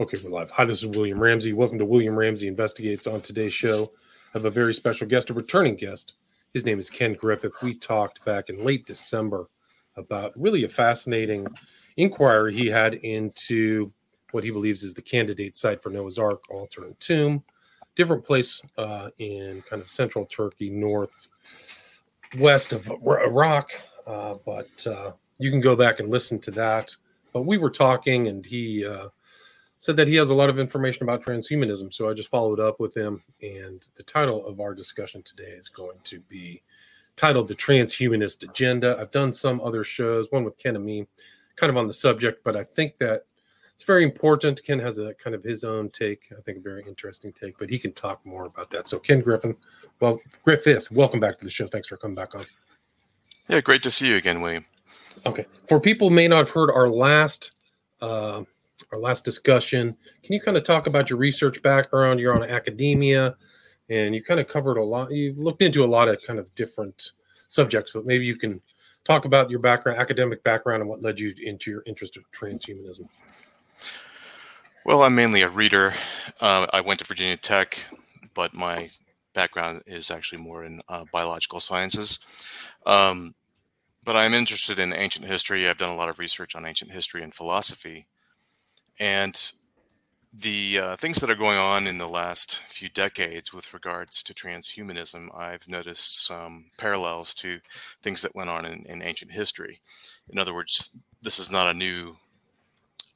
Okay, we're live. Hi, this is William Ramsey. Welcome to William Ramsey Investigates. On today's show, I have a very special guest, a returning guest. His name is Ken Griffith. We talked back in late December about really a fascinating inquiry he had into what he believes is the candidate site for Noah's Ark, altar and tomb, different place uh, in kind of central Turkey, north west of Iraq. Uh, but uh, you can go back and listen to that. But we were talking, and he uh, said that he has a lot of information about transhumanism. So I just followed up with him. And the title of our discussion today is going to be titled The Transhumanist Agenda. I've done some other shows, one with Ken and me, kind of on the subject, but I think that it's very important. Ken has a kind of his own take, I think a very interesting take, but he can talk more about that. So Ken Griffin, well, Griffith, welcome back to the show. Thanks for coming back on. Yeah, great to see you again, William. Okay. For people may not have heard our last uh, our last discussion. Can you kind of talk about your research background? You're on academia, and you kind of covered a lot. You've looked into a lot of kind of different subjects, but maybe you can talk about your background, academic background, and what led you into your interest in transhumanism. Well, I'm mainly a reader. Uh, I went to Virginia Tech, but my background is actually more in uh, biological sciences. Um, but I'm interested in ancient history. I've done a lot of research on ancient history and philosophy. And the uh, things that are going on in the last few decades with regards to transhumanism, I've noticed some parallels to things that went on in, in ancient history. In other words, this is not a new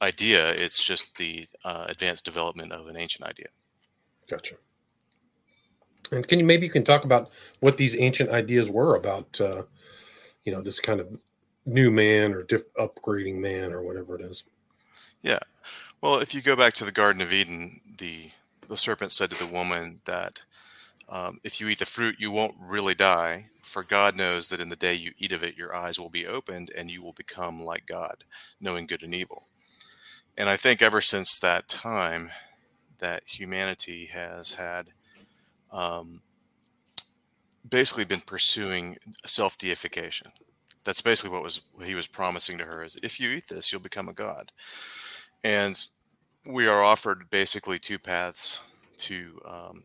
idea, it's just the uh, advanced development of an ancient idea. Gotcha. And can you maybe you can talk about what these ancient ideas were about, uh, you know, this kind of new man or diff- upgrading man or whatever it is? Yeah. Well, if you go back to the Garden of Eden, the the serpent said to the woman that um, if you eat the fruit, you won't really die, for God knows that in the day you eat of it, your eyes will be opened and you will become like God, knowing good and evil. And I think ever since that time, that humanity has had um, basically been pursuing self deification. That's basically what was what he was promising to her: is if you eat this, you'll become a god and we are offered basically two paths to um,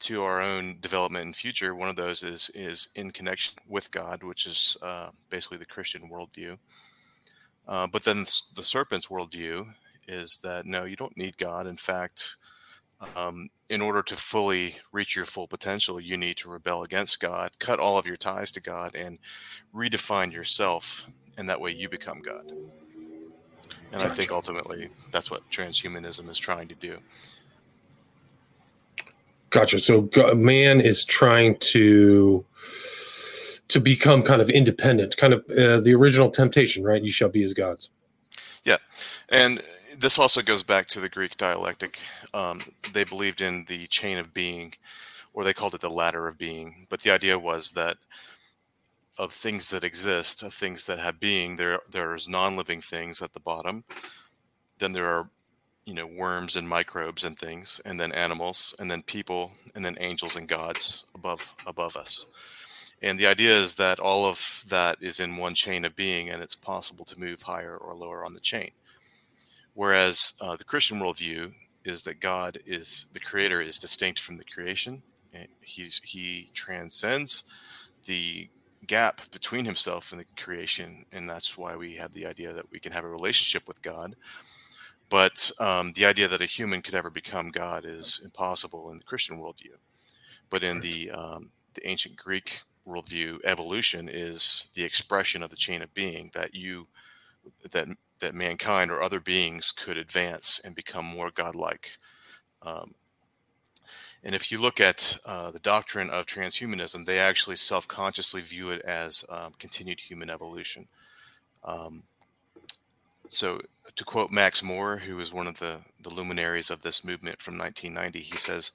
to our own development and future. One of those is is in connection with God, which is uh, basically the Christian worldview. Uh, but then the serpent's worldview is that no, you don't need God. In fact, um, in order to fully reach your full potential, you need to rebel against God, cut all of your ties to God, and redefine yourself, and that way you become God. And I think ultimately that's what transhumanism is trying to do. Gotcha. So man is trying to to become kind of independent, kind of uh, the original temptation, right? You shall be as gods. Yeah, and this also goes back to the Greek dialectic. Um, they believed in the chain of being, or they called it the ladder of being. But the idea was that of things that exist, of things that have being. There, there's non-living things at the bottom. Then there are, you know, worms and microbes and things, and then animals, and then people, and then angels and gods above above us. And the idea is that all of that is in one chain of being, and it's possible to move higher or lower on the chain. Whereas uh, the Christian worldview is that God is the creator is distinct from the creation. He's he transcends the gap between himself and the creation and that's why we have the idea that we can have a relationship with god. But um, the idea that a human could ever become god is impossible in the christian worldview. But in the um, the ancient greek worldview evolution is the expression of the chain of being that you that that mankind or other beings could advance and become more godlike. Um, and if you look at uh, the doctrine of transhumanism, they actually self consciously view it as um, continued human evolution. Um, so, to quote Max More, who is one of the, the luminaries of this movement from 1990, he says,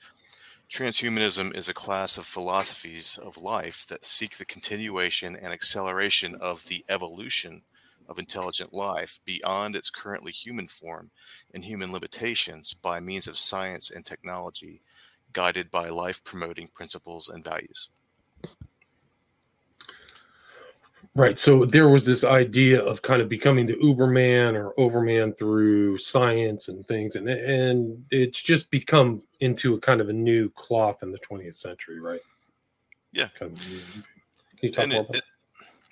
Transhumanism is a class of philosophies of life that seek the continuation and acceleration of the evolution of intelligent life beyond its currently human form and human limitations by means of science and technology guided by life promoting principles and values. Right. So there was this idea of kind of becoming the Uberman or Overman through science and things, and and it's just become into a kind of a new cloth in the 20th century, right? Yeah. Kind of, can you talk and more it, about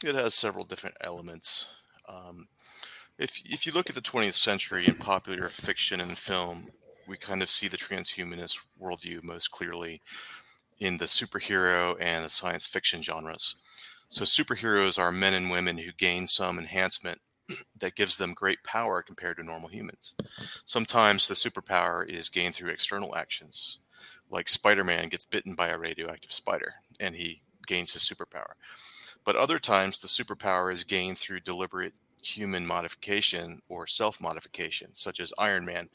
it, it has several different elements. Um, if if you look at the 20th century in popular fiction and film, we kind of see the transhumanist worldview most clearly in the superhero and the science fiction genres. So superheroes are men and women who gain some enhancement that gives them great power compared to normal humans. Sometimes the superpower is gained through external actions, like Spider-Man gets bitten by a radioactive spider and he gains his superpower. But other times the superpower is gained through deliberate human modification or self-modification, such as Iron Man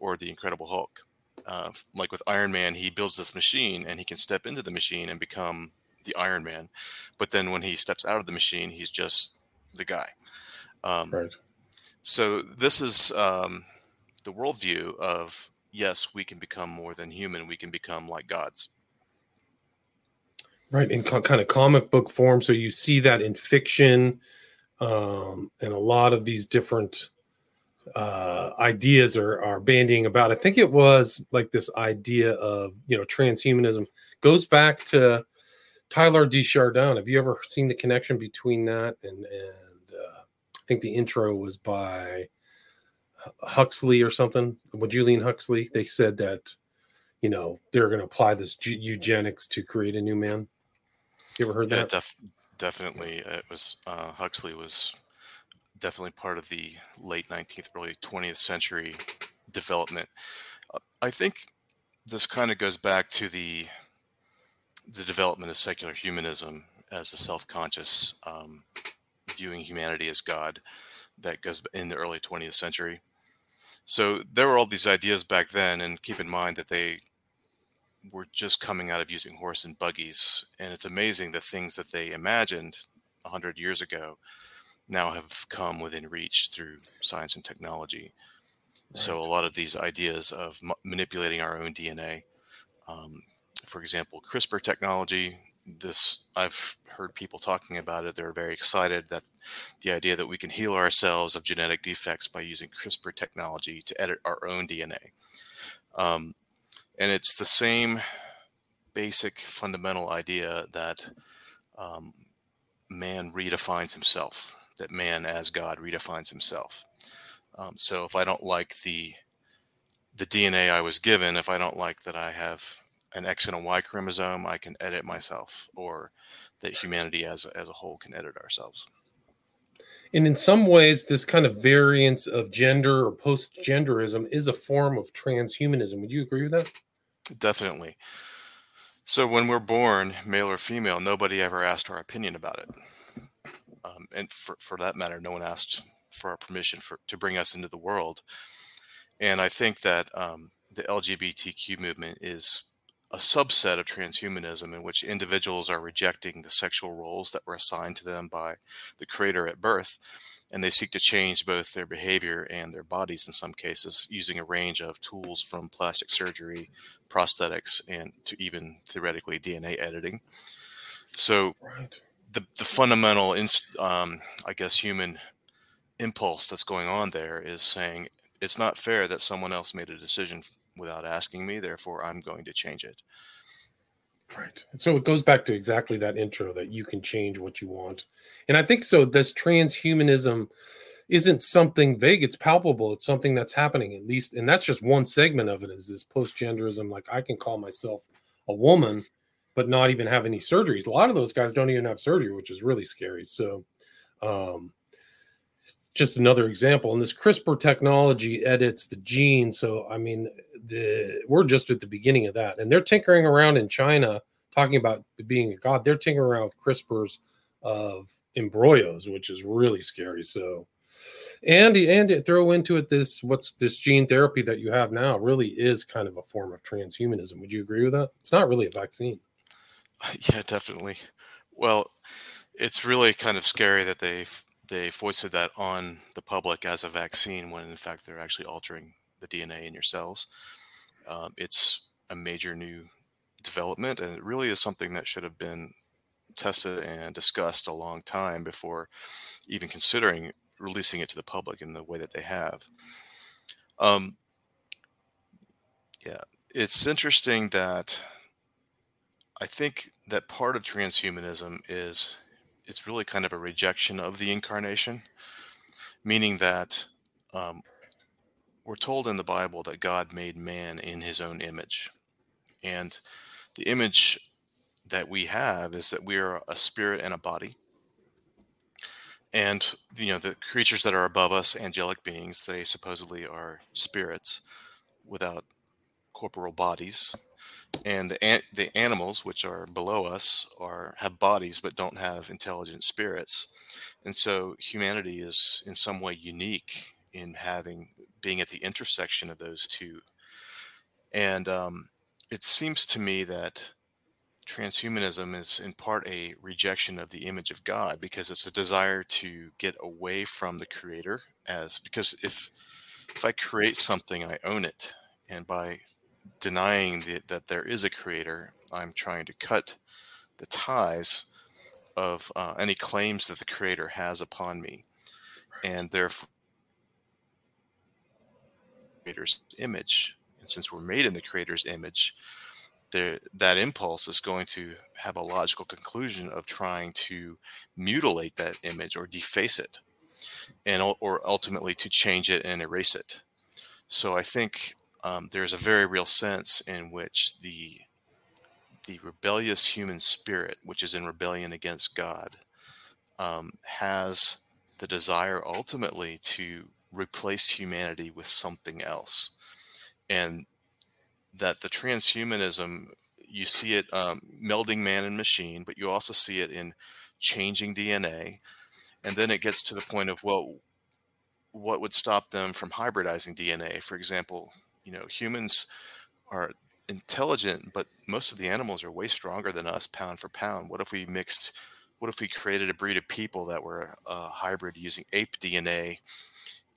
or the Incredible Hulk. Uh, like with Iron Man, he builds this machine and he can step into the machine and become the Iron Man. But then when he steps out of the machine, he's just the guy. Um, right? So this is um, the worldview of yes, we can become more than human. We can become like gods. Right, in co- kind of comic book form. So you see that in fiction, um, and a lot of these different uh, ideas are are bandying about. I think it was like this idea of you know transhumanism goes back to Teilhard de Chardin. Have you ever seen the connection between that and and uh, I think the intro was by Huxley or something with Julian Huxley. They said that you know they're going to apply this g- eugenics to create a new man. You ever heard Yeah, that? def- definitely. It was uh, Huxley was definitely part of the late 19th, early 20th century development. Uh, I think this kind of goes back to the the development of secular humanism as a self-conscious um, viewing humanity as God that goes in the early 20th century. So there were all these ideas back then, and keep in mind that they were just coming out of using horse and buggies, and it's amazing the things that they imagined 100 years ago now have come within reach through science and technology. So a lot of these ideas of ma- manipulating our own DNA, um, for example, CRISPR technology. This I've heard people talking about it. They're very excited that the idea that we can heal ourselves of genetic defects by using CRISPR technology to edit our own DNA. Um, and it's the same basic fundamental idea that um, man redefines himself, that man as God redefines himself. Um, so if I don't like the the DNA I was given, if I don't like that I have an X and a Y chromosome, I can edit myself, or that humanity as as a whole can edit ourselves. And in some ways, this kind of variance of gender or post genderism is a form of transhumanism. Would you agree with that? Definitely. So when we're born, male or female, nobody ever asked our opinion about it, um, and for, for that matter, no one asked for our permission for to bring us into the world. And I think that um, the LGBTQ movement is a subset of transhumanism in which individuals are rejecting the sexual roles that were assigned to them by the creator at birth, and they seek to change both their behavior and their bodies in some cases using a range of tools from plastic surgery, prosthetics, and to even theoretically DNA editing. So Right. The the fundamental, um, I guess, human impulse that's going on there is saying it's not fair that someone else made a decision without asking me. Therefore, I'm going to change it. Right. So it goes back to exactly that intro that you can change what you want. And I think so. This transhumanism isn't something vague, it's palpable. It's something that's happening, at least. And that's just one segment of it is this post genderism. Like I can call myself a woman, but not even have any surgeries. A lot of those guys don't even have surgery, which is really scary. So, um, just another example and this crispr technology edits the gene. So i mean the we're just at the beginning of that and they're tinkering around in china talking about being a god. They're tinkering around with crisprs of embryos which is really scary. So and and throw into it this what's this gene therapy that you have now really is kind of a form of transhumanism. Would you agree with that? It's not really a vaccine Yeah, definitely. Well, it's really kind of scary that they they foisted that on the public as a vaccine when in fact they're actually altering the DNA in your cells. Um, it's a major new development, and it really is something that should have been tested and discussed a long time before even considering releasing it to the public in the way that they have. Um, yeah, it's interesting that I think that part of transhumanism is it's really kind of a rejection of the incarnation, meaning that um, we're told in the Bible that God made man in his own image. And the image that we have is that we are a spirit and a body. And you know the creatures that are above us, angelic beings, they supposedly are spirits without corporal bodies, and the the animals which are below us are have bodies but don't have intelligent spirits, and so humanity is in some way unique in having being at the intersection of those two, and um, it seems to me that transhumanism is in part a rejection of the image of God because it's a desire to get away from the creator as because if if I create something I own it. And by denying the, that there is a creator I'm trying to cut the ties of uh, any claims that the creator has upon me. And therefore creator's image. And since we're made in the creator's image there, that impulse is going to have a logical conclusion of trying to mutilate that image or deface it. And or ultimately to change it and erase it. So i think um, there's a very real sense in which the the rebellious human spirit which is in rebellion against god um, has the desire ultimately to replace humanity with something else and that the transhumanism you see it um, melding man and machine, but you also see it in changing DNA, and then it gets to the point of well, what would stop them from hybridizing DNA? For example, you know, humans are intelligent, but most of the animals are way stronger than us, pound for pound. What if we mixed? What if we created a breed of people that were a hybrid using ape DNA,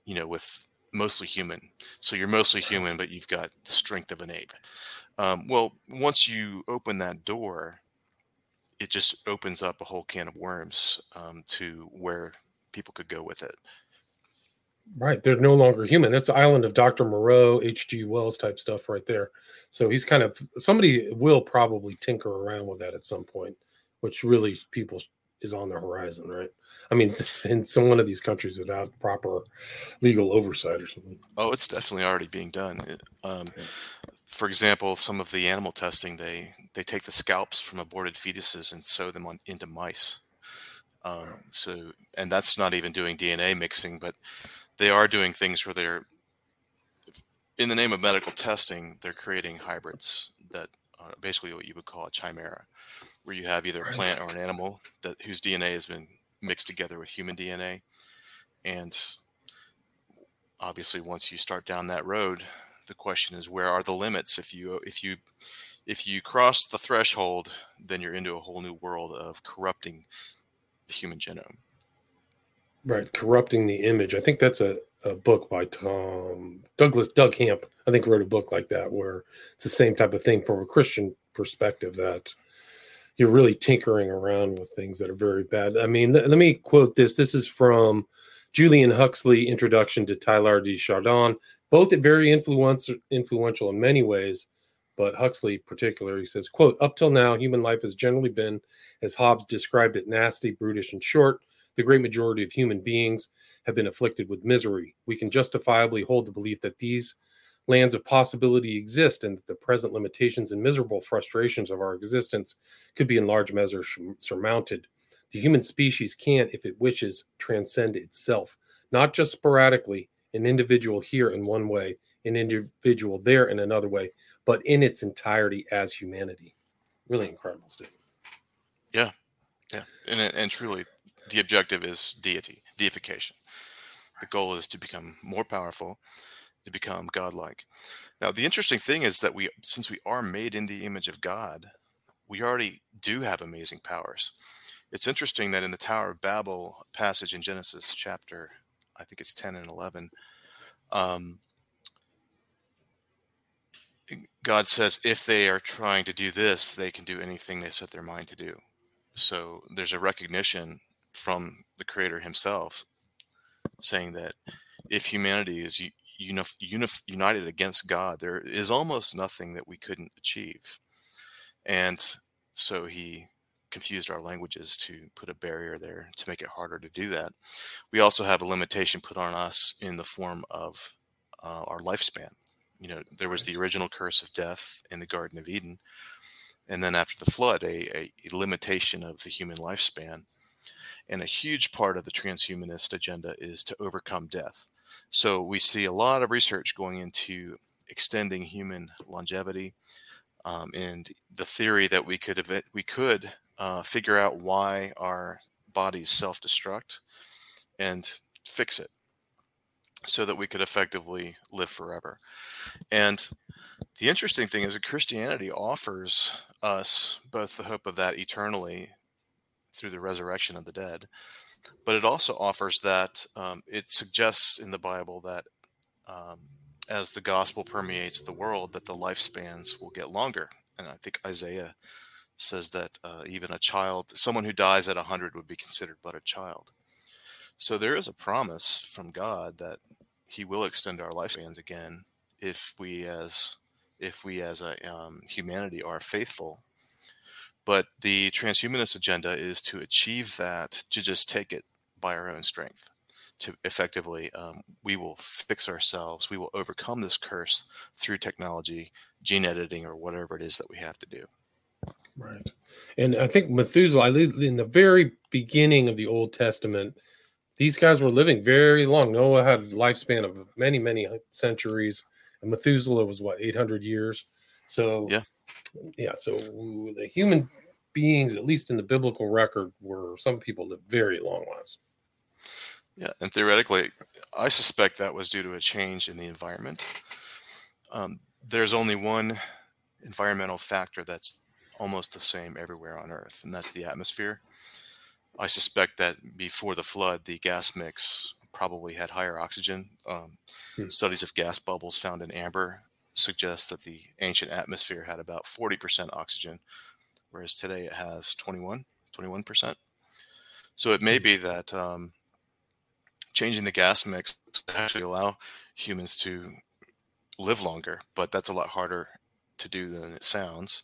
you know, with mostly human. So you're mostly human, but you've got the strength of an ape. Um, well, once you open that door, it just opens up a whole can of worms um, to where people could go with it. Right. They're no longer human. That's the island of Dr. Moreau, H.G. Wells type stuff right there. So he's kind of somebody will probably tinker around with that at some point, which really people is on the horizon, right? I mean, in some one of these countries without proper legal oversight or something. Oh, it's definitely already being done. Um, for example, some of the animal testing they they take the scalps from aborted fetuses and sew them on into mice. Um, so, and that's not even doing DNA mixing, but they are doing things where they're, in the name of medical testing, they're creating hybrids that are basically what you would call a chimera where you have either a plant or an animal that whose DNA has been mixed together with human DNA. And obviously once you start down that road, the question is where are the limits? If you if you if you cross the threshold, then you're into a whole new world of corrupting the human genome. Right, corrupting the image. I think that's a, a book by Tom Douglas Doug Hamp. I think wrote a book like that where it's the same type of thing from a Christian perspective that you're really tinkering around with things that are very bad. I mean, let, let me quote this. This is from Julian Huxley, Introduction to Teilhard de Chardin. Both very influential in many ways, but Huxley particularly says, quote, up till now, human life has generally been, as Hobbes described it, nasty, brutish, and short. The great majority of human beings have been afflicted with misery. We can justifiably hold the belief that these lands of possibility exist and that the present limitations and miserable frustrations of our existence could be in large measure surmounted. The human species can, if it wishes, transcend itself, not just sporadically, an individual here in one way, an individual there in another way, but in its entirety as humanity. Really incredible statement. Yeah, yeah, and and truly, the objective is deity, deification. The goal is to become more powerful, to become godlike. Now, the interesting thing is that we, since we are made in the image of God, we already do have amazing powers. It's interesting that in the Tower of Babel passage in Genesis chapter, I think it's 10 and 11, um, God says if they are trying to do this, they can do anything they set their mind to do. So there's a recognition from the creator himself saying that if humanity is unif- unif- united against God, there is almost nothing that we couldn't achieve. And so he confused our languages to put a barrier there to make it harder to do that. We also have a limitation put on us in the form of uh, our lifespan. You know, there was the original curse of death in the Garden of Eden, and then after the flood, a, a, a limitation of the human lifespan. And a huge part of the transhumanist agenda is to overcome death. So we see a lot of research going into extending human longevity, um, and the theory that we could we could uh, figure out why our bodies self-destruct and fix it so that we could effectively live forever. And the interesting thing is that Christianity offers us both the hope of that eternally through the resurrection of the dead, but it also offers that um, it suggests in the Bible that um, as the gospel permeates the world, that the lifespans will get longer. And I think Isaiah says that uh, even a child, someone who dies at 100 would be considered but a child. So there is a promise from God that He will extend our lifespans again if we as if we as a um, humanity are faithful but the transhumanist agenda is to achieve that, to just take it by our own strength. To effectively, um, we will fix ourselves. We will overcome this curse through technology, gene editing, or whatever it is that we have to do. Right. And I think Methuselah, I in the very beginning of the Old Testament, these guys were living very long. Noah had a lifespan of many, many centuries, and Methuselah was what, 800 years? So, yeah yeah, so the human beings, at least in the biblical record, were some people lived very long lives. Yeah, and theoretically, I suspect that was due to a change in the environment. Um, there's only one environmental factor that's almost the same everywhere on Earth, and that's the atmosphere. I suspect that before the flood, the gas mix probably had higher oxygen. Um, hmm. Studies of gas bubbles found in amber suggests that the ancient atmosphere had about 40% oxygen, whereas today it has 21, 21%. So it may hmm. be that um, changing the gas mix actually allow humans to live longer, but that's a lot harder to do than it sounds.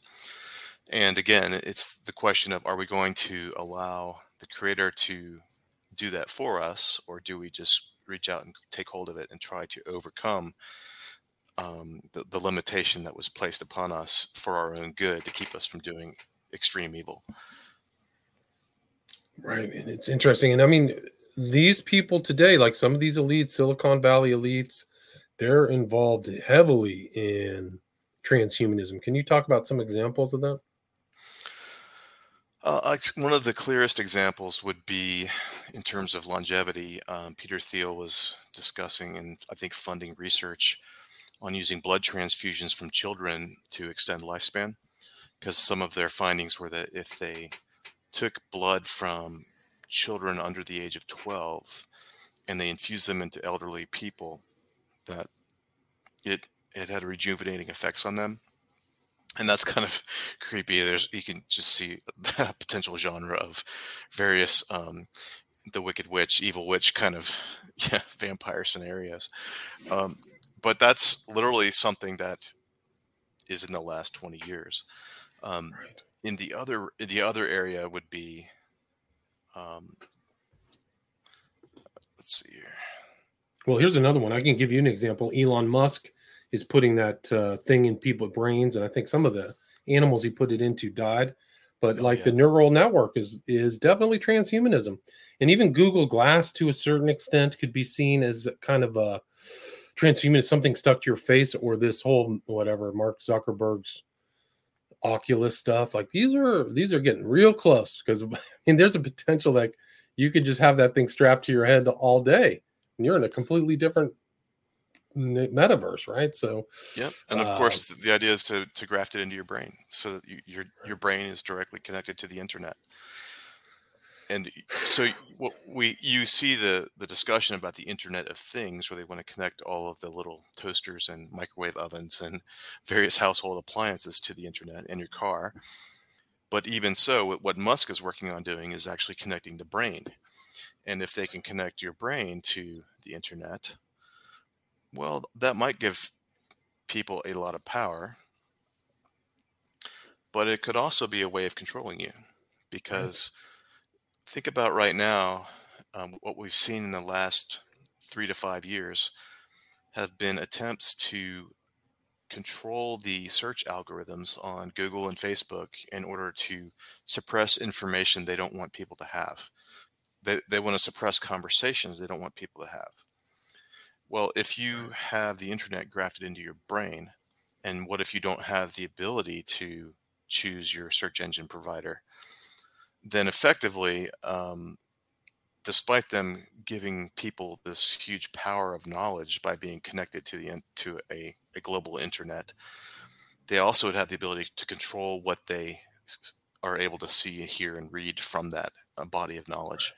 And again, it's the question of are we going to allow the creator to do that for us, or do we just reach out and take hold of it and try to overcome um, the, the limitation that was placed upon us for our own good to keep us from doing extreme evil. Right. And it's interesting. And I mean, these people today, like some of these elites, Silicon Valley elites, they're involved heavily in transhumanism. Can you talk about some examples of that? Uh, one of the clearest examples would be in terms of longevity. Um, Peter Thiel was discussing and I think funding research on using blood transfusions from children to extend lifespan because some of their findings were that if they took blood from children under the age of 12 and they infused them into elderly people that it it had rejuvenating effects on them. And that's kind of creepy. There's you can just see a potential genre of various um, the wicked witch evil witch kind of yeah vampire scenarios. Um, but that's literally something that is in the last 20 years. Um, right. In the other, the other area would be, um, let's see here. Well, here's another one. I can give you an example. Elon Musk is putting that uh, thing in people's brains, and I think some of the animals he put it into died. But oh, like yeah. the neural network is is definitely transhumanism, and even Google Glass to a certain extent could be seen as kind of a transhumanist something stuck to your face or this whole whatever Mark Zuckerberg's Oculus stuff. Like these are these are getting real close because I mean there's a potential that you could just have that thing strapped to your head all day and you're in a completely different metaverse, right? So yeah, and of uh, course the idea is to to graft it into your brain so that you, your your brain is directly connected to the internet and so what we you see the the discussion about the internet of things where they want to connect all of the little toasters and microwave ovens and various household appliances to the internet and your car But even so, what Musk is working on doing is actually connecting the brain. And if they can connect your brain to the internet, well, that might give people a lot of power, but it could also be a way of controlling you. Mm. Because think about right now, um, what we've seen in the last three to five years have been attempts to control the search algorithms on Google and Facebook in order to suppress information they don't want people to have. They, they want to suppress conversations they don't want people to have. Well, if you have the internet grafted into your brain, and what if you don't have the ability to choose your search engine provider? Then effectively, um, despite them giving people this huge power of knowledge by being connected to the to a, a global internet, they also would have the ability to control what they are able to see, hear, and read from that uh, body of knowledge.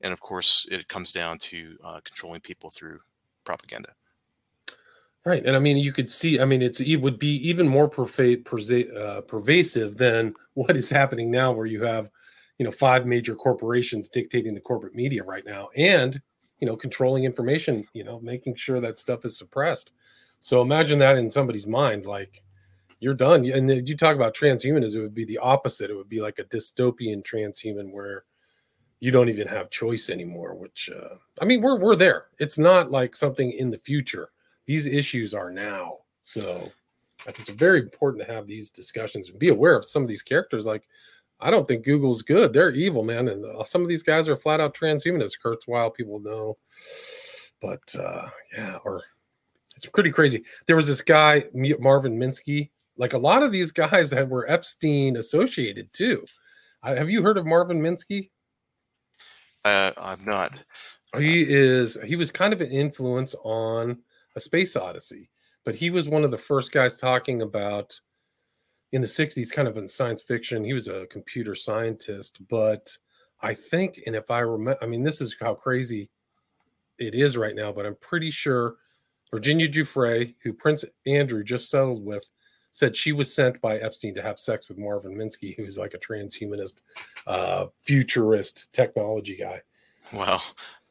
And of course, it comes down to uh, controlling people through propaganda. Right, and I mean, you could see. I mean, it's it would be even more perva- uh, pervasive than what is happening now, where you have, you know, five major corporations dictating the corporate media right now, and you know, controlling information. You know, making sure that stuff is suppressed. So imagine that in somebody's mind, like you're done. And you talk about transhumanism, it would be the opposite. It would be like a dystopian transhuman where you don't even have choice anymore which uh, i mean we're we're there it's not like something in the future these issues are now so it's very important to have these discussions and be aware of some of these characters like i don't think google's good. They're evil man and uh, some of these guys are flat out transhumanists kurzweil people know. But uh yeah or it's pretty crazy. There was this guy marvin minsky. Like a lot of these guys that were epstein associated too. Have you heard of marvin minsky? Uh, I'm not. He is. He was kind of an influence on a space odyssey, but he was one of the first guys talking about in the 60s, kind of in science fiction. He was a computer scientist, but I think, and if I remember, I mean, this is how crazy it is right now, but I'm pretty sure Virginia Giuffre, who Prince Andrew just settled with, said she was sent by Epstein to have sex with Marvin Minsky, who's like a transhumanist, uh, futurist technology guy. Wow.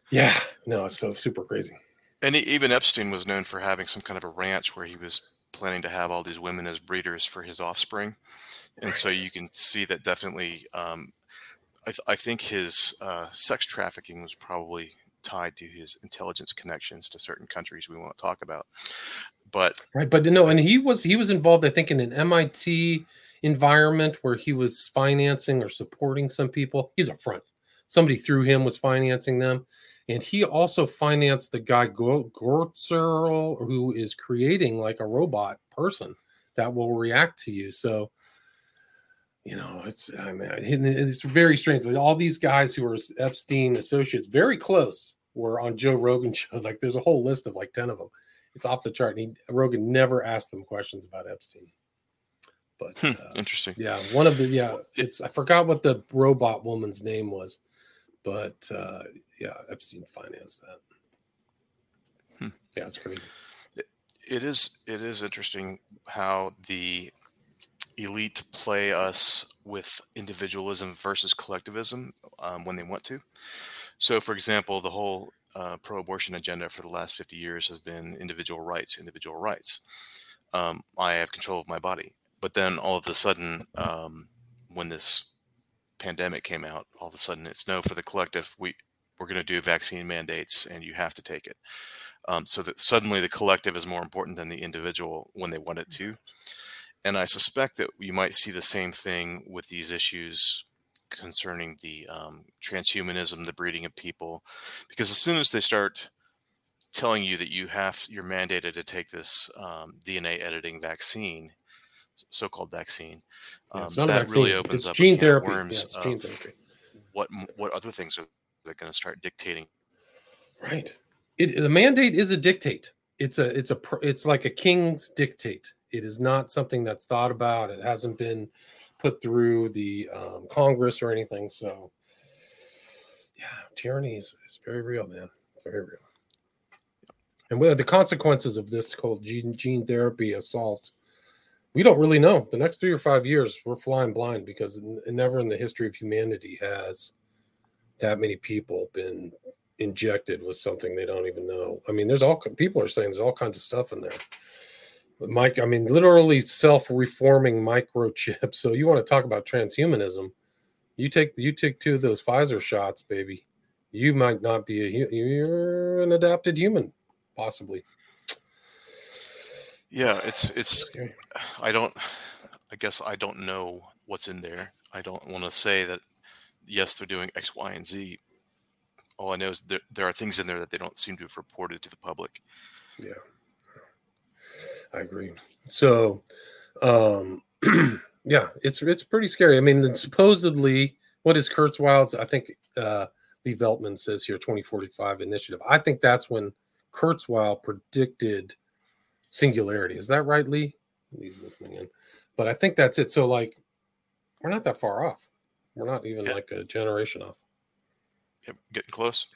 Yeah, no, it's so super crazy. And even Epstein was known for having some kind of a ranch where he was planning to have all these women as breeders for his offspring. And right. so you can see that definitely. Um, I, th- I, think his uh, sex trafficking was probably tied to his intelligence connections to certain countries we won't talk about but right but no and he was he was involved i think in an mit environment where he was financing or supporting some people he's a front somebody through him was financing them and he also financed the guy Goertzel, who is creating like a robot person that will react to you so you know it's i mean it's very strange like all these guys who are epstein associates very close were on joe rogan show like there's a whole list of like 10 of them it's off the chart. And he, Rogan never asked them questions about Epstein. But hmm, uh, interesting. Yeah, one of the yeah, it's I forgot what the robot woman's name was, but uh, yeah, Epstein financed that. Hmm. Yeah, it's crazy. It, it is. It is interesting how the elite play us with individualism versus collectivism um, when they want to. So, for example, the whole uh, pro-abortion agenda for the last 50 years has been individual rights, individual rights. Um, I have control of my body. But then all of a sudden, um, when this pandemic came out, all of a sudden it's no for the collective. We we're going to do vaccine mandates, and you have to take it. Um, so that suddenly the collective is more important than the individual when they want it to. And I suspect that you might see the same thing with these issues concerning the um, transhumanism, the breeding of people, because as soon as they start telling you that you have you're mandated to take this um, DNA editing vaccine, so-called vaccine, um, that vaccine. really opens it's up gene therapy. worms yeah, gene therapy. what what other things are they going to start dictating? Right. It, the mandate is a dictate. It's a it's a it's like a king's dictate. It is not something that's thought about. It hasn't been put through the um, Congress or anything. So, yeah, tyranny is, is very real, man. Very real. And what are the consequences of this called gene, gene therapy assault we don't really know. The next three or five years, we're flying blind because never in the history of humanity has that many people been injected with something they don't even know. I mean, there's all people are saying there's all kinds of stuff in there. But Mike, I mean, literally self-reforming microchips. So you want to talk about transhumanism? You take you take two of those Pfizer shots, baby. You might not be a you're an adapted human, possibly. Yeah, it's it's. I don't. I guess I don't know what's in there. I don't want to say that. Yes, they're doing X, Y, and Z. All I know is there there are things in there that they don't seem to have reported to the public. Yeah, I agree. So, um, yeah, it's it's pretty scary. I mean, supposedly, what is Kurzweil's? I think uh, Lee Veltman says here, 2045 initiative. I think that's when Kurzweil predicted singularity. Is that right, Lee? He's listening in. But I think that's it. So like we're not that far off. We're not even yeah. like a generation off. Yep, getting close.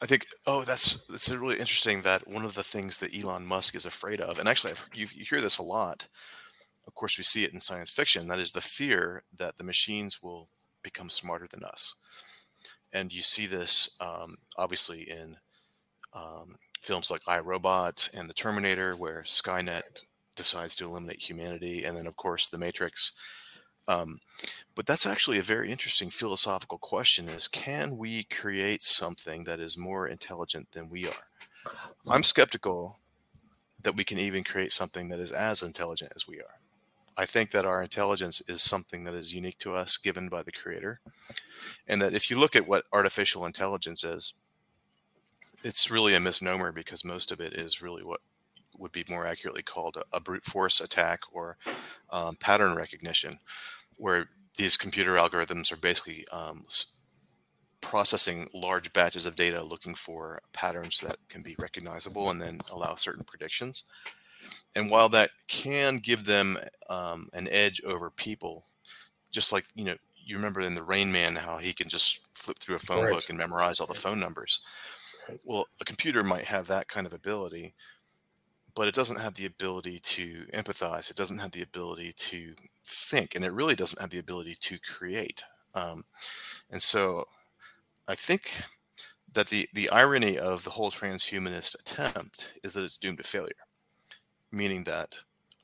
I think. Oh, that's that's really interesting. That one of the things that Elon Musk is afraid of, and actually, I've, you, you hear this a lot. Of course, we see it in science fiction. That is the fear that the machines will become smarter than us, and you see this um, obviously in um, films like I Robot and The Terminator, where Skynet decides to eliminate humanity, and then of course The Matrix. Um, but that's actually a very interesting philosophical question: is can we create something that is more intelligent than we are? I'm skeptical that we can even create something that is as intelligent as we are. I think that our intelligence is something that is unique to us, given by the Creator, and that if you look at what artificial intelligence is, it's really a misnomer because most of it is really what would be more accurately called a, a brute force attack or um, pattern recognition, where these computer algorithms are basically um, processing large batches of data looking for patterns that can be recognizable and then allow certain predictions. And while that can give them um, an edge over people, just like you know, you remember in the Rain Man how he can just flip through a phone right. book and memorize all the phone numbers. Well, a computer might have that kind of ability, but it doesn't have the ability to empathize. It doesn't have the ability to think, and it really doesn't have the ability to create. Um, and so, I think that the the irony of the whole transhumanist attempt is that it's doomed to failure, meaning that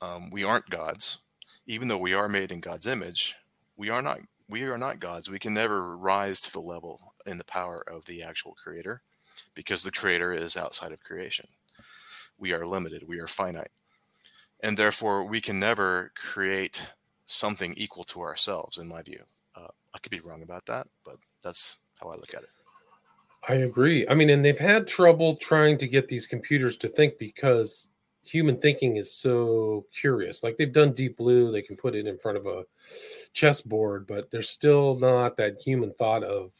um, we aren't gods, even though we are made in God's image. We are not we are not gods. We can never rise to the level in the power of the actual creator because the creator is outside of creation. We are limited, we are finite. And therefore, we can never create something equal to ourselves, in my view. Uh, I could be wrong about that, but that's how I look at it. I agree. I mean, and they've had trouble trying to get these computers to think because human thinking is so curious. Like they've done Deep Blue, they can put it in front of a chessboard, but there's still not that human thought of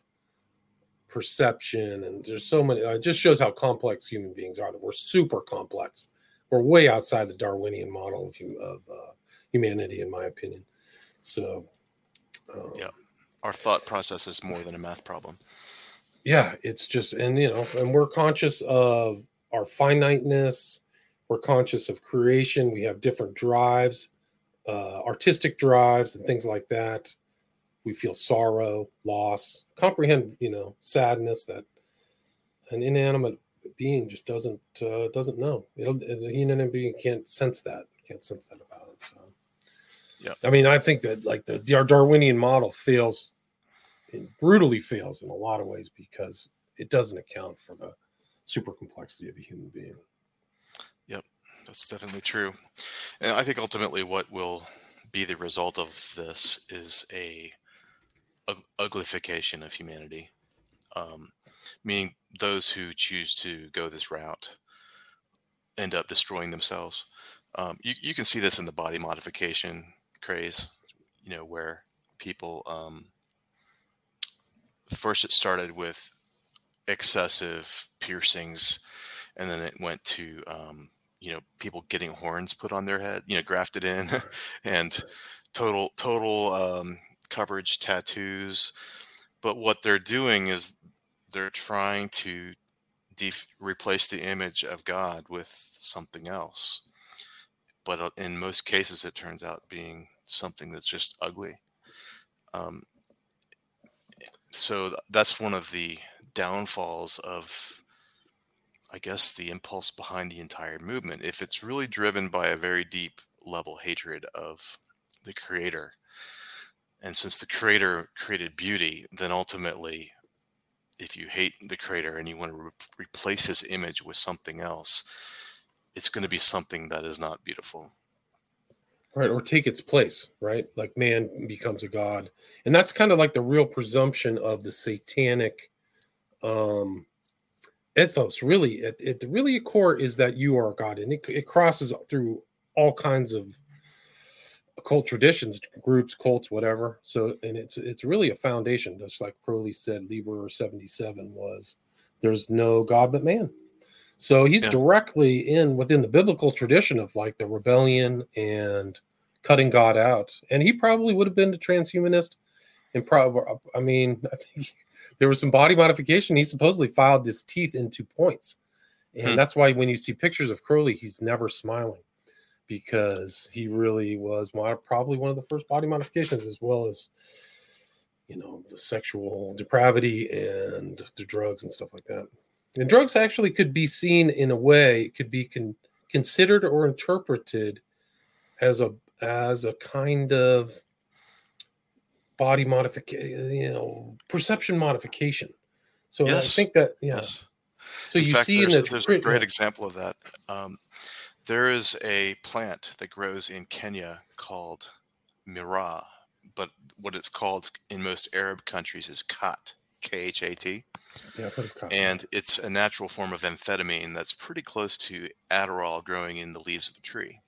perception and there's so many it just shows how complex human beings are that we're super complex. We're way outside the darwinian model of, of uh, humanity in my opinion. So um, yeah. Our thought process is more than a math problem. Yeah it's just and you know and we're conscious of our finiteness. We're conscious of creation. We have different drives uh, artistic drives and things like that we feel sorrow, loss, comprehend, you know, sadness that an inanimate being just doesn't uh, doesn't know. It'll, the inanimate being can't sense that, can't sense that about it. So, yeah, I mean, I think that like the, the Darwinian model fails, it brutally fails in a lot of ways because it doesn't account for the super complexity of a human being. Yep, that's definitely true, and I think ultimately what will be the result of this is a uglification of humanity, um, meaning those who choose to go this route end up destroying themselves. Um, you, you can see this in the body modification craze, you know, where people um, first it started with excessive piercings, and then it went to um, you know people getting horns put on their head, you know, grafted in, and total total um, coverage tattoos. But what they're doing is they're trying to def- replace the image of God with something else. but uh, in most cases, it turns out being something that's just ugly. Um, so th- that's one of the downfalls of, I guess, the impulse behind the entire movement. If it's really driven by a very deep level hatred of the creator, and since the creator created beauty, then ultimately, if you hate the creator and you want to re- replace his image with something else, it's going to be something that is not beautiful. right or take its place right? Like man becomes a god. And that's kind of like the real presumption of the satanic um ethos really. At, at the core is that you are a god and it, it crosses through all kinds of occult traditions groups cults whatever so and it's it's really a foundation just like crowley said Liber 77 was there's no god but man so he's Yeah. directly in within the biblical tradition of like the rebellion and cutting God out. And he probably would have been a transhumanist. And probably, I mean, I think there was some body modification. He supposedly filed his teeth into points. And Hmm. that's why when you see pictures of Crowley, he's never smiling because he really was mo- probably one of the first body modifications, as well as, you know, the sexual depravity and the drugs and stuff like that. And drugs actually could be seen in a way, could be con- considered or interpreted as a as a kind of body modification, you know, perception modification. So Yes. I think that yeah. Yes. So in you fact, see in there's, the there's a great example of that. Um, there is a plant that grows in Kenya called miraa, but what it's called in most Arab countries is khat, K H A T. yeah, I've heard of cotton. And it's a natural form of amphetamine that's pretty close to Adderall growing in the leaves of a tree.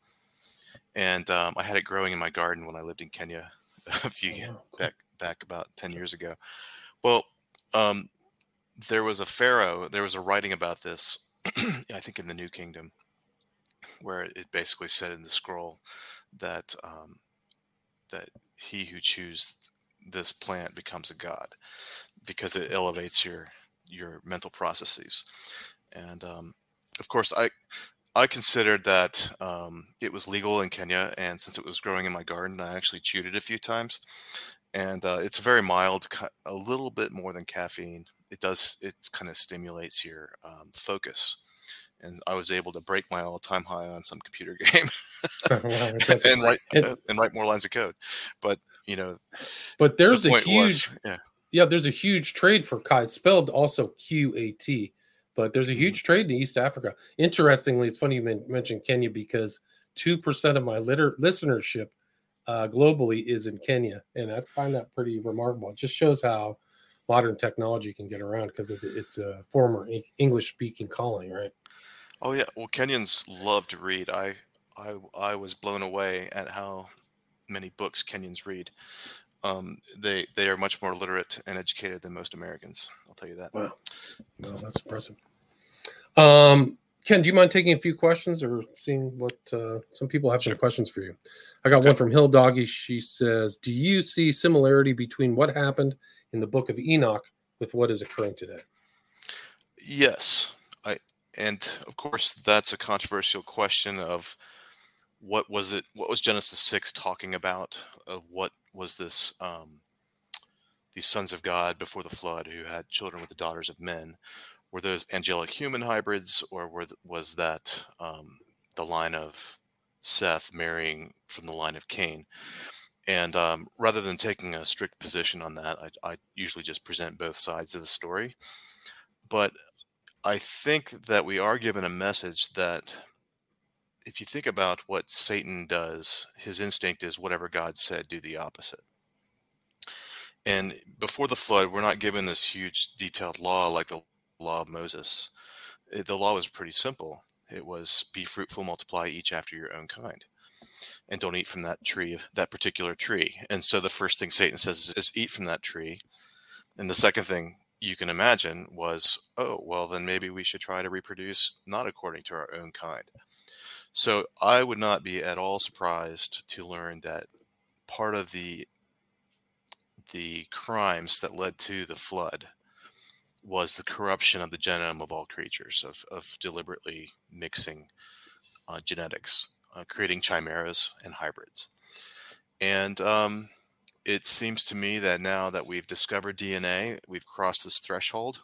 And um, I had it growing in my garden when I lived in Kenya a few Oh, wow, back back about 10 years ago. Well, um, there was a pharaoh, there was a writing about this, I think in the New Kingdom, where it basically said in the scroll that um, that he who chews this plant becomes a god because it elevates your your mental processes. And um, of course, I I considered that um, it was legal in Kenya, and since it was growing in my garden, I actually chewed it a few times. And uh, it's very mild, a little bit more than caffeine. It does, it kind of stimulates your um, focus. And I was able to break my all-time high on some computer game and write And- uh, and write more lines of code. But you know, but there's the a huge was, yeah, yeah, there's a huge trade for kite, spelled also Q A T, but there's a Mhm. huge trade in East Africa. Interestingly, it's funny you men- mentioned Kenya because two percent of my litter listenership uh, globally is in Kenya, and I find that pretty remarkable. It just shows how modern technology can get around because it, it's a former English speaking colony, right? Oh yeah, well Kenyans love to read. I I I was blown away at how many books Kenyans read. Um, they they are much more literate and educated than most Americans. I'll tell you that. Wow, well, that's impressive. Um, Ken, do you mind taking a few questions or seeing what uh, some people have some Sure. questions for you? I got Okay. one from Hill Doggy. She says, "Do you see similarity between what happened in the Book of Enoch with what is occurring today?" Yes, I and of course that's a controversial question of what was it? What was Genesis six talking about? Of what was this? Um, these sons of God before the flood who had children with the daughters of men. Were those angelic human hybrids, or were was that um, the line of Seth marrying from the line of Cain? And um, rather than taking a strict position on that, I, I usually just present both sides of the story. But I think that we are given a message that if you think about what Satan does, his instinct is whatever God said, do the opposite. And before the flood, we're not given this huge detailed law like the law of Moses. It- The law was pretty simple. It was be fruitful, multiply each after your own kind. And don't eat from that tree, that particular tree. And so the first thing Satan says is, is eat from that tree. And the second thing you can imagine was, oh, well, then maybe we should try to reproduce not according to our own kind. So I would not be at all surprised to learn that part of the the crimes that led to the flood was the corruption of the genome of all creatures, of, of deliberately mixing uh, genetics. uh, creating chimeras and hybrids. And um, it seems to me that now that we've discovered DNA, we've crossed this threshold,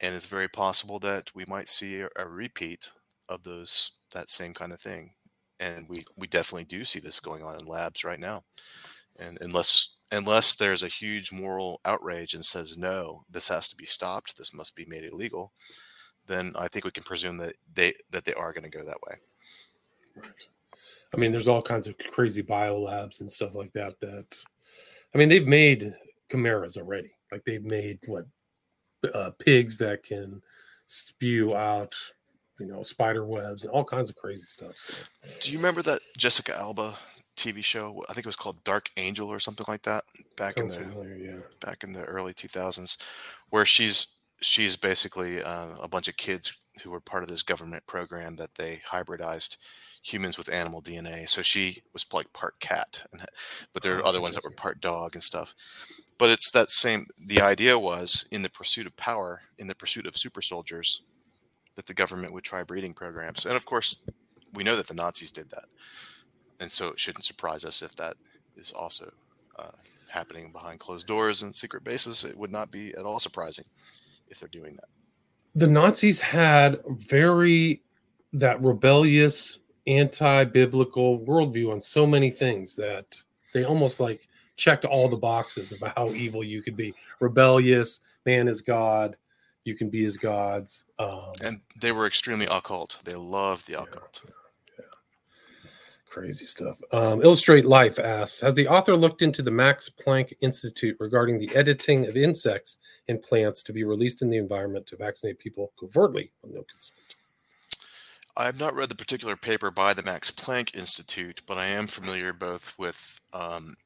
and it's very possible that we might see a, repeat of those that same kind of thing. And we we definitely do see this going on in labs right now. And unless unless there's a huge moral outrage and says no, this has to be stopped, this must be made illegal, then I think we can presume that they that they are going to go that way. Right. I mean, there's all kinds of crazy biolabs and stuff like that. That, I mean, they've made chimeras already. Like they've made what uh, pigs that can spew out, you know, spider webs and all kinds of crazy stuff. So. Do you remember that Jessica Alba TV show? I think it was called Dark Angel or something like that back in the familiar, yeah. back in the early 2000s, where she's she's basically uh, a bunch of kids who were part of this government program that they hybridized humans with animal DNA. So she was like part cat, and, but there are oh, other ones that were part dog and stuff. But it's that same. The idea was in the pursuit of power, in the pursuit of super soldiers, that the government would try breeding programs. And of course, we know that the Nazis did that, and so it shouldn't surprise us if that is also uh, happening behind closed doors and secret bases. It would not be at all surprising if they're doing that. The Nazis had very that rebellious anti-biblical worldview on so many things that they almost like checked all the boxes about how evil you could be. Rebellious man is god you can be as gods um, and they were extremely occult. They loved the occult. yeah, yeah. crazy stuff. Um, illustrate life asks has the author looked into the max planck institute regarding the editing of insects and plants to be released in the environment to vaccinate people covertly? With no consent I have not read the particular paper by the Max Planck Institute, but I am familiar both with, um,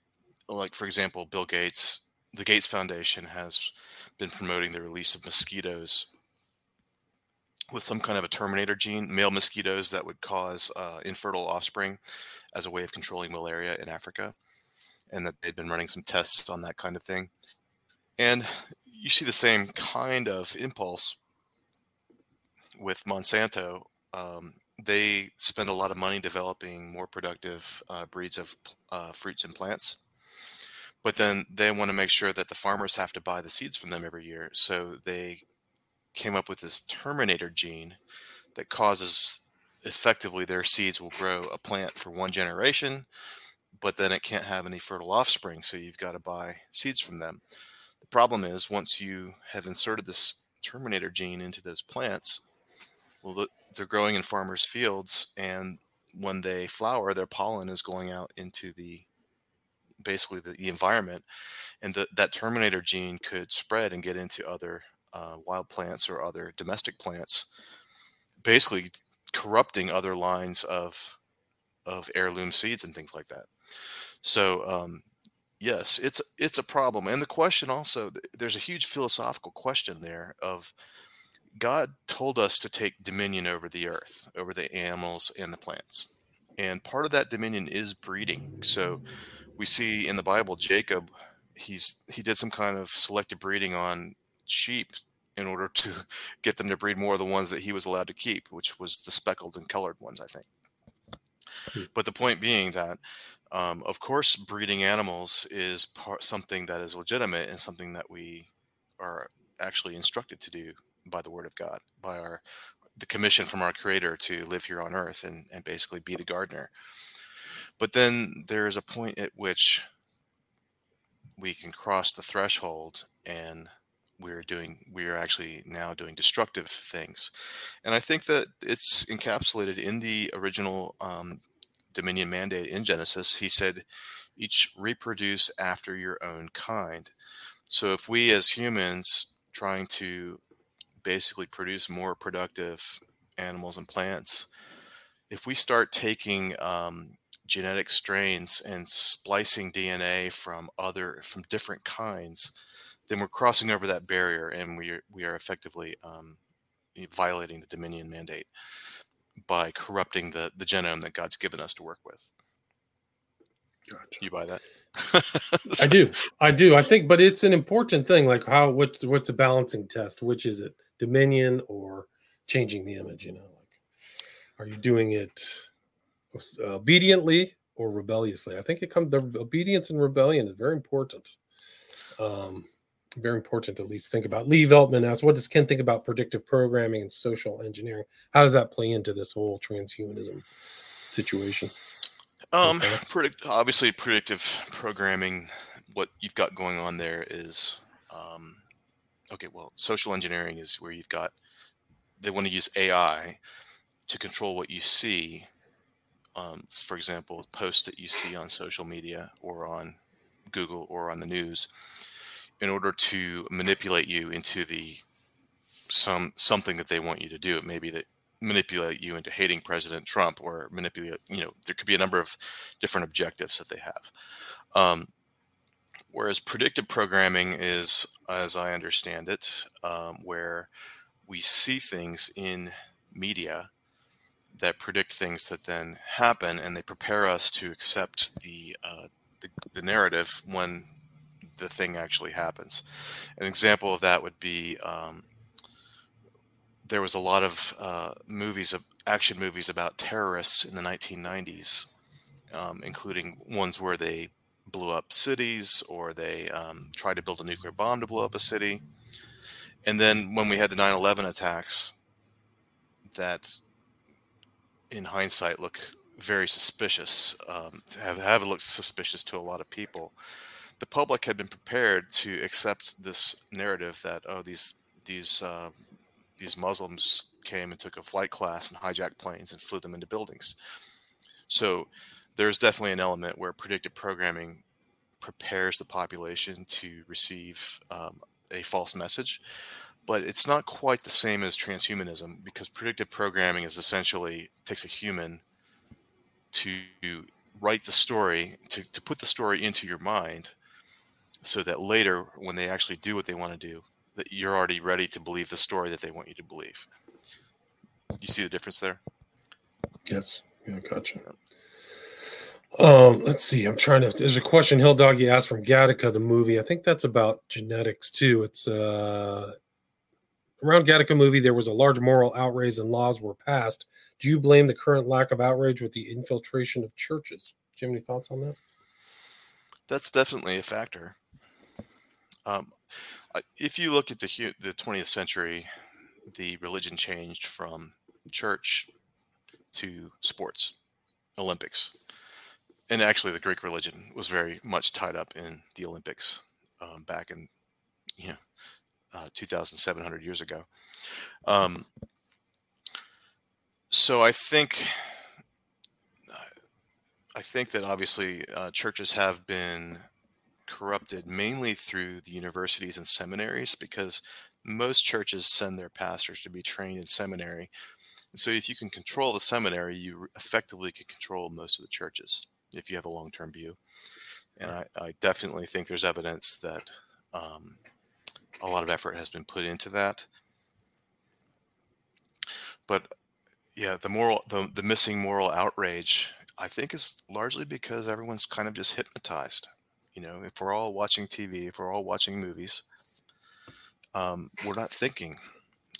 like, for example, Bill Gates, the Gates Foundation has been promoting the release of mosquitoes with some kind of a terminator gene, male mosquitoes that would cause uh, infertile offspring as a way of controlling malaria in Africa, and that they've been running some tests on that kind of thing. And you see the same kind of impulse with Monsanto um, they spend a lot of money developing more productive uh, breeds of uh, fruits and plants. But then they want to make sure that the farmers have to buy the seeds from them every year. So they came up with this terminator gene that causes effectively their seeds will grow a plant for one generation, but then it can't have any fertile offspring. So you've got to buy seeds from them. The problem is once you have inserted this terminator gene into those plants, well, they're growing in farmers' fields, and when they flower, their pollen is going out into the basically the, the environment, and the, that terminator gene could spread and get into other uh, wild plants or other domestic plants, basically corrupting other lines of of heirloom seeds and things like that. So um, yes, it's it's a problem, and the question also there's a huge philosophical question there of God told us to take dominion over the earth, over the animals and the plants. And part of that dominion is breeding. So we see in the Bible Jacob he's he did some kind of selective breeding on sheep in order to get them to breed more of the ones that he was allowed to keep, which was the speckled and colored ones, I think. Hmm. But the point being that, um, of course, breeding animals is part, something that is legitimate and something that we are actually instructed to do by the word of God, by our the commission from our creator to live here on earth and, and basically be the gardener. But then there is a point at which we can cross the threshold and we're doing we are actually now doing destructive things. And i think that it's encapsulated in the original um, dominion mandate in genesis. He said each reproduce after your own kind. So if we as humans trying to basically produce more productive animals and plants. If we start taking um, genetic strains and splicing DNA from other from different kinds, then we're crossing over that barrier, and we are, we are effectively um, violating the Dominion mandate by corrupting the the genome that God's given us to work with. Gotcha. You buy that? I do. I do. I think, but it's an important thing. Like how what's what's a balancing test? Which is it? Dominion or changing the image? You know, like are you doing it obediently or rebelliously. I think it comes the obedience and rebellion is very important. Um, very important to at least think about. Lee Veltman asks, "What does Ken think about predictive programming and social engineering? How does that play into this whole transhumanism situation?" Um, predict obviously predictive programming. What you've got going on there is, um, okay. Well, social engineering is where you've got they want to use AI to control what you see. Um, for example, posts that you see on social media or on Google or on the news, in order to manipulate you into the some something that they want you to do. It may be that manipulate you into hating President Trump or manipulate, you know, there could be a number of different objectives that they have. Um, whereas predictive programming is, as I understand it, um, where we see things in media that predict things that then happen and they prepare us to accept the, uh, the, the narrative when the thing actually happens. An example of that would be um, there was a lot of uh, movies, of action movies about terrorists in the 1990s, um, including ones where they blew up cities or they um, tried to build a nuclear bomb to blow up a city. And then when we had the 9 11 attacks, that in hindsight look very suspicious, um, have, have looked suspicious to a lot of people. The public had been prepared to accept this narrative that, oh, these, these uh, these Muslims came and took a flight class and hijacked planes and flew them into buildings. So there's definitely an element where predictive programming prepares the population to receive um, a false message, but it's not quite the same as transhumanism because predictive programming is essentially takes a human to write the story to, to put the story into your mind so that later when they actually do what they want to do that you're already ready to believe the story that they want you to believe. You see the difference there? Yes. Yeah, gotcha. Um, let's see. I'm trying to. There's a question Hill Doggy asked from Gattaca, the movie. I think that's about genetics too. It's uh around Gattaca movie. There was a large moral outrage and laws were passed. Do you blame the current lack of outrage with the infiltration of churches? Do you have any thoughts on that? That's definitely a factor. Um, if you look at the the 20th century, the religion changed from church to sports, Olympics, and actually the Greek religion was very much tied up in the Olympics um, back in you know uh, 2,700 years ago. Um, so I think I think that obviously uh, churches have been corrupted mainly through the universities and seminaries because most churches send their pastors to be trained in seminary. And so if you can control the seminary, you effectively can control most of the churches if you have a long term view. And I, I, definitely think there's evidence that um, a lot of effort has been put into that. But yeah, the moral, the, the missing moral outrage, I think is largely because everyone's kind of just hypnotized. You know, if we're all watching TV, if we're all watching movies, um, we're not thinking.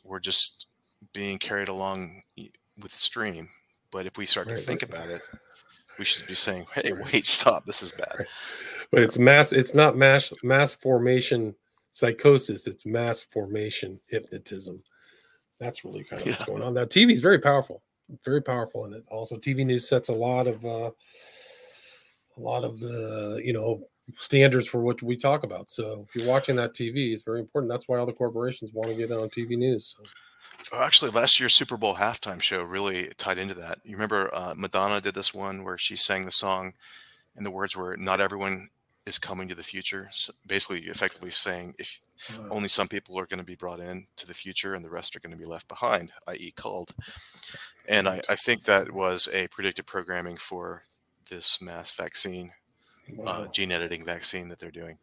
We're just being carried along with the stream. But if we start right, to think right. about it, we should be saying, "Hey, wait, stop! This is bad." But it's mass. It's not mass mass formation psychosis. It's mass formation hypnotism. That's really kind of yeah. what's going on. Now, TV is very powerful, very powerful, and it also TV news sets a lot of uh, a lot of the you know standards for what we talk about. So if you're watching that TV, it's very important. That's why all the corporations want to get on TV news. So. Well, actually, last year's Super Bowl halftime show really tied into that. You remember uh, Madonna did this one where she sang the song, and the words were "Not everyone is coming to the future." So basically, effectively saying if only some people are going to be brought in to the future, and the rest are going to be left behind, i.e., culled. And I, I think that was a predictive programming for this mass vaccine uh, wow. uh, gene editing vaccine that they're doing.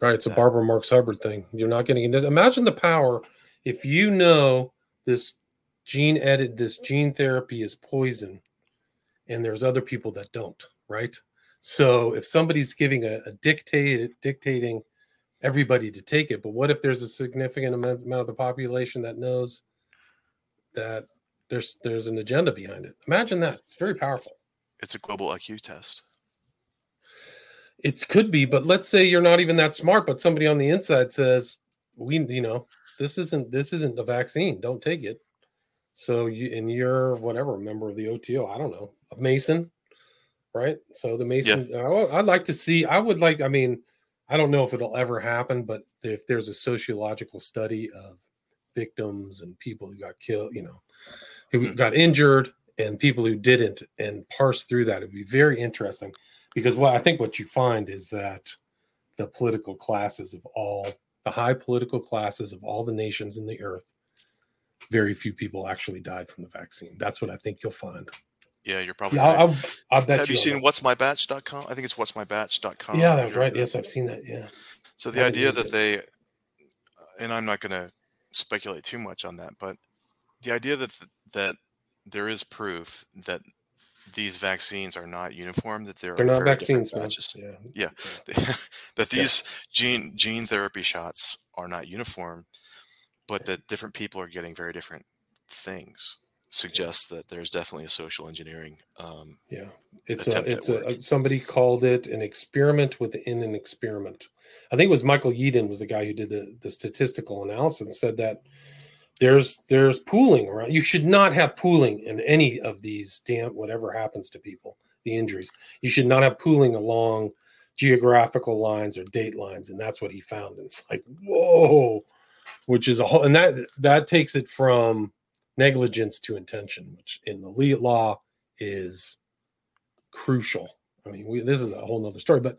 Right, it's a Barbara Marx Hubbard thing. You're not getting into. Imagine the power if you know this gene edit, this gene therapy is poison, and there's other people that don't. Right. So if somebody's giving a, a dictate dictating everybody to take it, but what if there's a significant amount of the population that knows that there's there's an agenda behind it? Imagine that. It's very powerful it's a global IQ test. It could be, but let's say you're not even that smart, but somebody on the inside says, "We, you know, this isn't this isn't the vaccine. Don't take it." So you and you're whatever member of the OTO. I don't know, a Mason, right? So the Masons. Yeah. I'd like to see. I would like. I mean, I don't know if it'll ever happen, but if there's a sociological study of victims and people who got killed, you know, who hmm. got injured and people who didn't, and parse through that, it'd be very interesting because what I think what you find is that the political classes of all the high political classes of all the nations in the earth, very few people actually died from the vaccine. That's what I think you'll find. Yeah, you're probably. Yeah, right. I'll, I'll, Have you, you seen what's my batch.com? I think it's what's my batch.com. Yeah, that's right. Yes, I've seen that. Yeah. So the idea that it. they, and I'm not going to speculate too much on that, but the idea that that there is proof that these vaccines are not uniform that there they're are not vaccines batches. yeah. Yeah, yeah. that these yeah. gene gene therapy shots are not uniform but that different people are getting very different things suggests that there's definitely a social engineering um, yeah. It's a it's a somebody called it an experiment within an experiment. I think it was michael yeadon was the guy who did the, the statistical analysis and said that there's there's pooling around. You should not have pooling in any of these damn whatever happens to people, the injuries. You should not have pooling along geographical lines or date lines, and that's what he found. And it's like whoa, which is a whole, and that that takes it from negligence to intention, which in the law is crucial. I mean, we, this is a whole nother story, but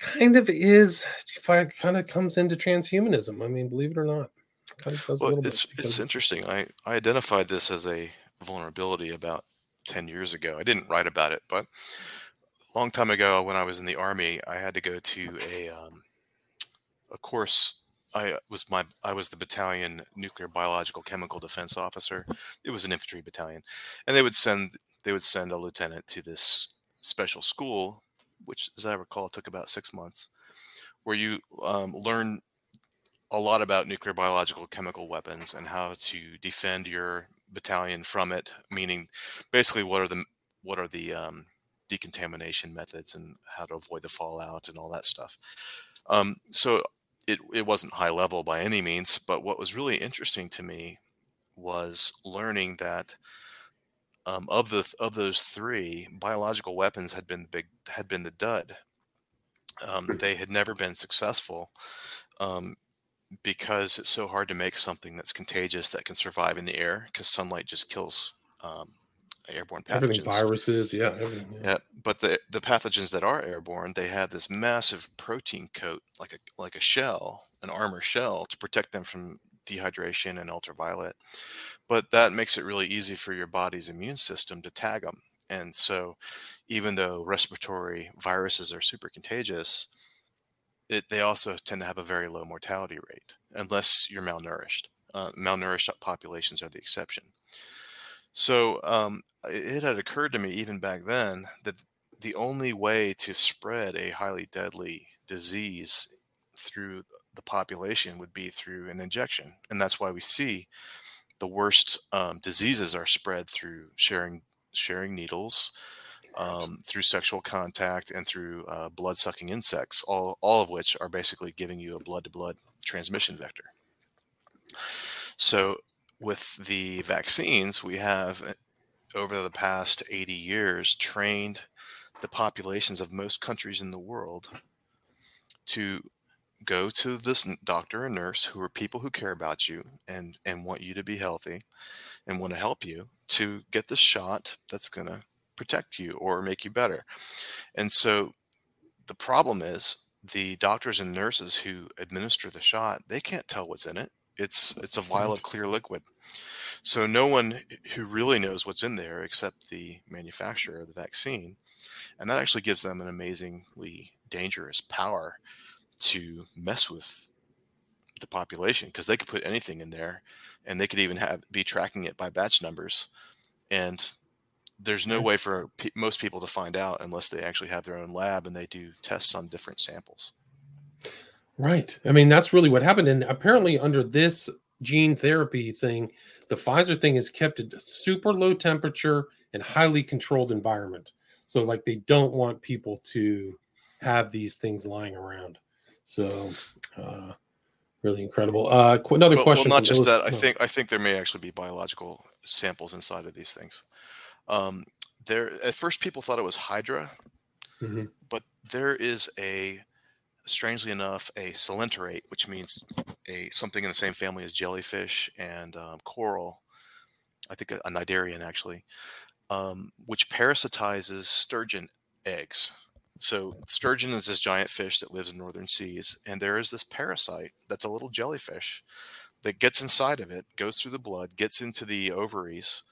kind of is kind of comes into transhumanism. I mean, believe it or not kind of does well, a little it's, bit. It's interesting. I, I identified this as a vulnerability about 10 years ago. I didn't write about it, but a long time ago when I was in the army, I had to go to a, um, a course. I was my I was the battalion nuclear biological chemical defense officer. It was an infantry battalion, and they would send they would send a lieutenant to this special school, which, as I recall, took about six months, where you um, learn a lot about nuclear, biological, chemical weapons and how to defend your battalion from it. Meaning, basically, what are the what are the um, decontamination methods and how to avoid the fallout and all that stuff. Um, so it it wasn't high level by any means, but what was really interesting to me was learning that. Um, of the of those three, biological weapons had been the big had been the dud. Um, hmm. they had never been successful um, because it's so hard to make something that's contagious that can survive in the air because sunlight just kills um, airborne pathogens. Everything viruses, yeah, everything. Yeah. yeah, but the the pathogens that are airborne, they have this massive protein coat, like a like a shell, an armor shell, to protect them from dehydration and ultraviolet. But that makes it really easy for your body's immune system to tag them. And so, even though respiratory viruses are super contagious, it, they also tend to have a very low mortality rate unless you're malnourished. Uh, malnourished populations are the exception. So um, it had occurred to me even back then that the only way to spread a highly deadly disease through the population would be through an injection, and that's why we see the worst um, diseases are spread through sharing sharing needles, um, through sexual contact and through uh, blood sucking insects, all, all of which are basically giving you a blood to blood transmission vector. So, with the vaccines, we have uh, over the past 80 years trained the populations of most countries in the world to go to this doctor and nurse who are people who care about you and and want you to be healthy and want to help you to get the shot that's going to protect you or make you better. And so the problem is the doctors and nurses who administer the shot, they can't tell what's in it. It's it's a vial mm. of clear liquid. So no one who really knows what's in there except the manufacturer of the vaccine. And that actually gives them an amazingly dangerous power to mess with the population because they could put anything in there and they could even have be tracking it by batch numbers and there's no way for pe- most people to find out unless they actually have their own lab and they do tests on different samples. Right. I mean, that's really what happened. And apparently, under this gene therapy thing, the Pfizer thing is kept at super low temperature and highly controlled environment. So like they don't want people to have these things lying around. So uh, really incredible. Uh, qu- another question. Well, not just that. I no. think I think there may actually be biological samples inside of these things. Um, there, at first, people thought it was Hydra, Mhm. but there is a, strangely enough, a coelenterate, which means a something in the same family as jellyfish and um, coral. I think a, a cnidarian actually, um, which parasitizes sturgeon eggs. So sturgeon is this giant fish that lives in northern seas, and there is this parasite that's a little jellyfish that gets inside of it, goes through the blood, gets into the ovaries,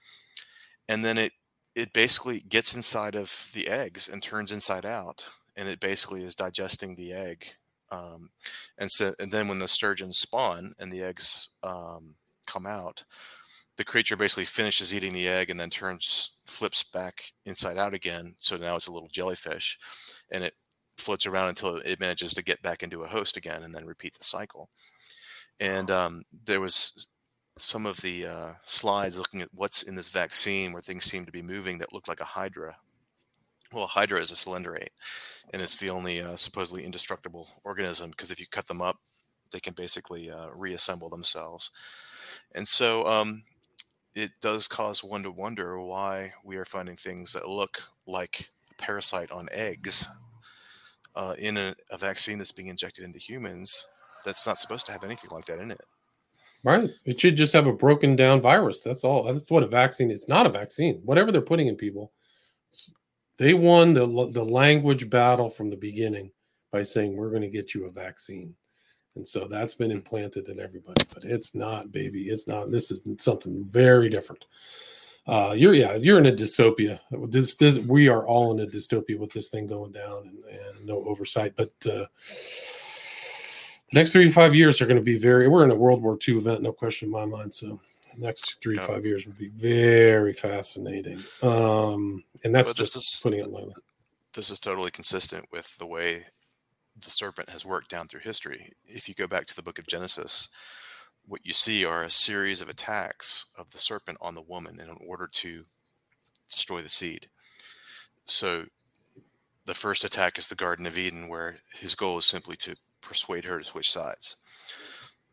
and then it it basically gets inside of the eggs and turns inside out, and it basically is digesting the egg. Um, and so, and then when the sturgeons spawn and the eggs um, come out, the creature basically finishes eating the egg and then turns flips back inside out again. So now it's a little jellyfish, and it floats around until it manages to get back into a host again, and then repeat the cycle. And um, there was some of the uh, slides looking at what's in this vaccine where things seem to be moving that look like a hydra. Well, a hydra is a coelenterate, and it's the only uh, supposedly indestructible organism because if you cut them up, they can basically uh, reassemble themselves. And so um, it does cause one to wonder why we are finding things that look like a parasite on eggs uh, in a, a vaccine that's being injected into humans that's not supposed to have anything like that in it. Right. It should just have a broken down virus. That's all. That's what a vaccine is. Not a vaccine. Whatever they're putting in people, they won the the language battle from the beginning by saying we're going to get you a vaccine, and so that's been implanted in everybody. But it's not, baby. It's not. This is something very different. Uh, you're yeah, you're in a dystopia. This, this we are all in a dystopia with this thing going down and, and no oversight. But uh, the next three to five years are going to be very. We're in a World War II event, no question in my mind. So next three to five years will be very fascinating. Um, and that's just is- putting it lightly. this is totally consistent with the way the serpent has worked down through history. If you go back to the book of Genesis, what you see are a series of attacks of the serpent on the woman in order to destroy the seed. So the first attack is the Garden of Eden, where his goal is simply to persuade her to switch sides.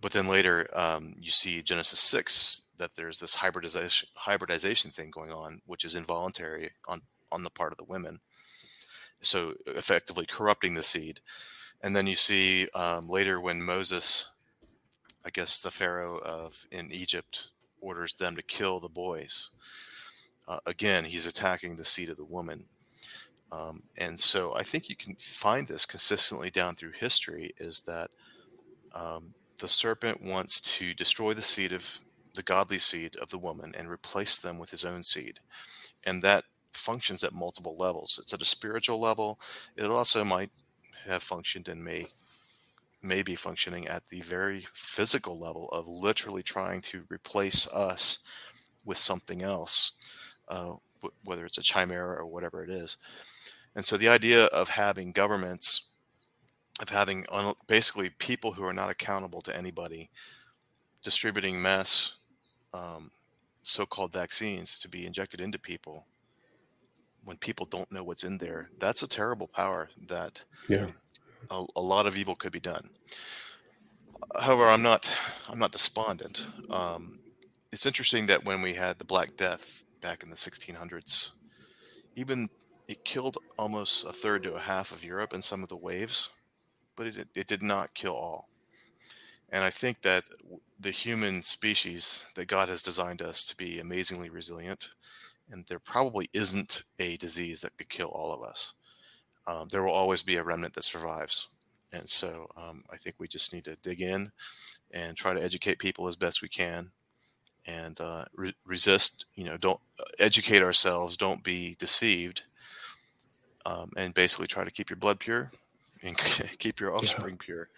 But then later, um, you see Genesis 6 that there's this hybridization hybridization thing going on, which is involuntary on, on the part of the women so effectively corrupting the seed. And then you see um, later when Moses, I guess the Pharaoh of in Egypt, orders them to kill the boys. Uh, again, he's attacking the seed of the woman. Um, and so I think you can find this consistently down through history is that um, the serpent wants to destroy the seed of the godly seed of the woman and replace them with his own seed. And that functions at multiple levels. It's at a spiritual level. It also might have functioned and may may be functioning at the very physical level of literally trying to replace us with something else, uh, whether it's a chimera or whatever it is. And so the idea of having governments, of having un- basically people who are not accountable to anybody, distributing mass um, so-called vaccines to be injected into people when people don't know what's in there that's a terrible power that Yeah. a, a lot of evil could be done however i'm not i'm not despondent um, it's interesting that when we had the black death back in the 1600s even it killed almost a third to a half of europe in some of the waves but it, it did not kill all. And i think that the human species that god has designed us to be amazingly resilient and there probably isn't a disease that could kill all of us. Um, there will always be a remnant that survives, and so um, I think we just need to dig in and try to educate people as best we can, and uh, re- resist. You know, don't uh, educate ourselves. Don't be deceived, um, and basically try to keep your blood pure and keep your offspring pure.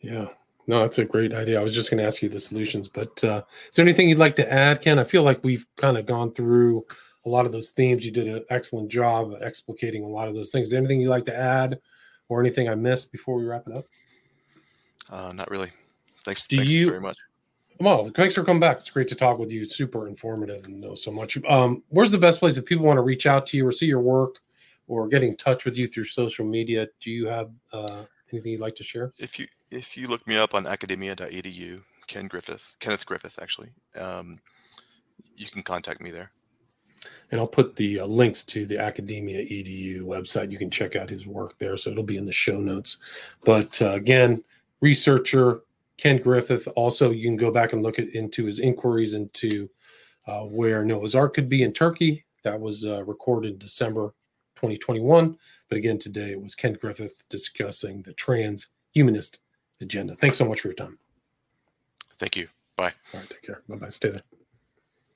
Yeah. No, that's a great idea. I was just going to ask you the solutions, but uh, is there anything you'd like to add, Ken? I feel like we've kind of gone through a lot of those themes. You did an excellent job of explicating a lot of those things. Is there anything you'd like to add or anything I missed before we wrap it up? Uh, not really. Thanks. Do thanks you- very much. Well, thanks for coming back. It's great to talk with you. Super informative and know so much. Um, where's the best place if people want to reach out to you or see your work? or get in touch with you through social media, do you have uh, anything you'd like to share? If you if you look me up on academia.edu, Ken Griffith, Kenneth Griffith, actually, um, you can contact me there. And I'll put the uh, links to the Academia EDU website. You can check out his work there. So it'll be in the show notes. But uh, again, researcher Ken Griffith. Also, you can go back and look at, into his inquiries into uh, where Noah's Ark could be in Turkey. That was uh, recorded in December 2021. But again, today it was Ken Griffith discussing the transhumanist agenda. Thanks so much for your time. Thank you. Bye. All right, take care. Bye bye. Stay there.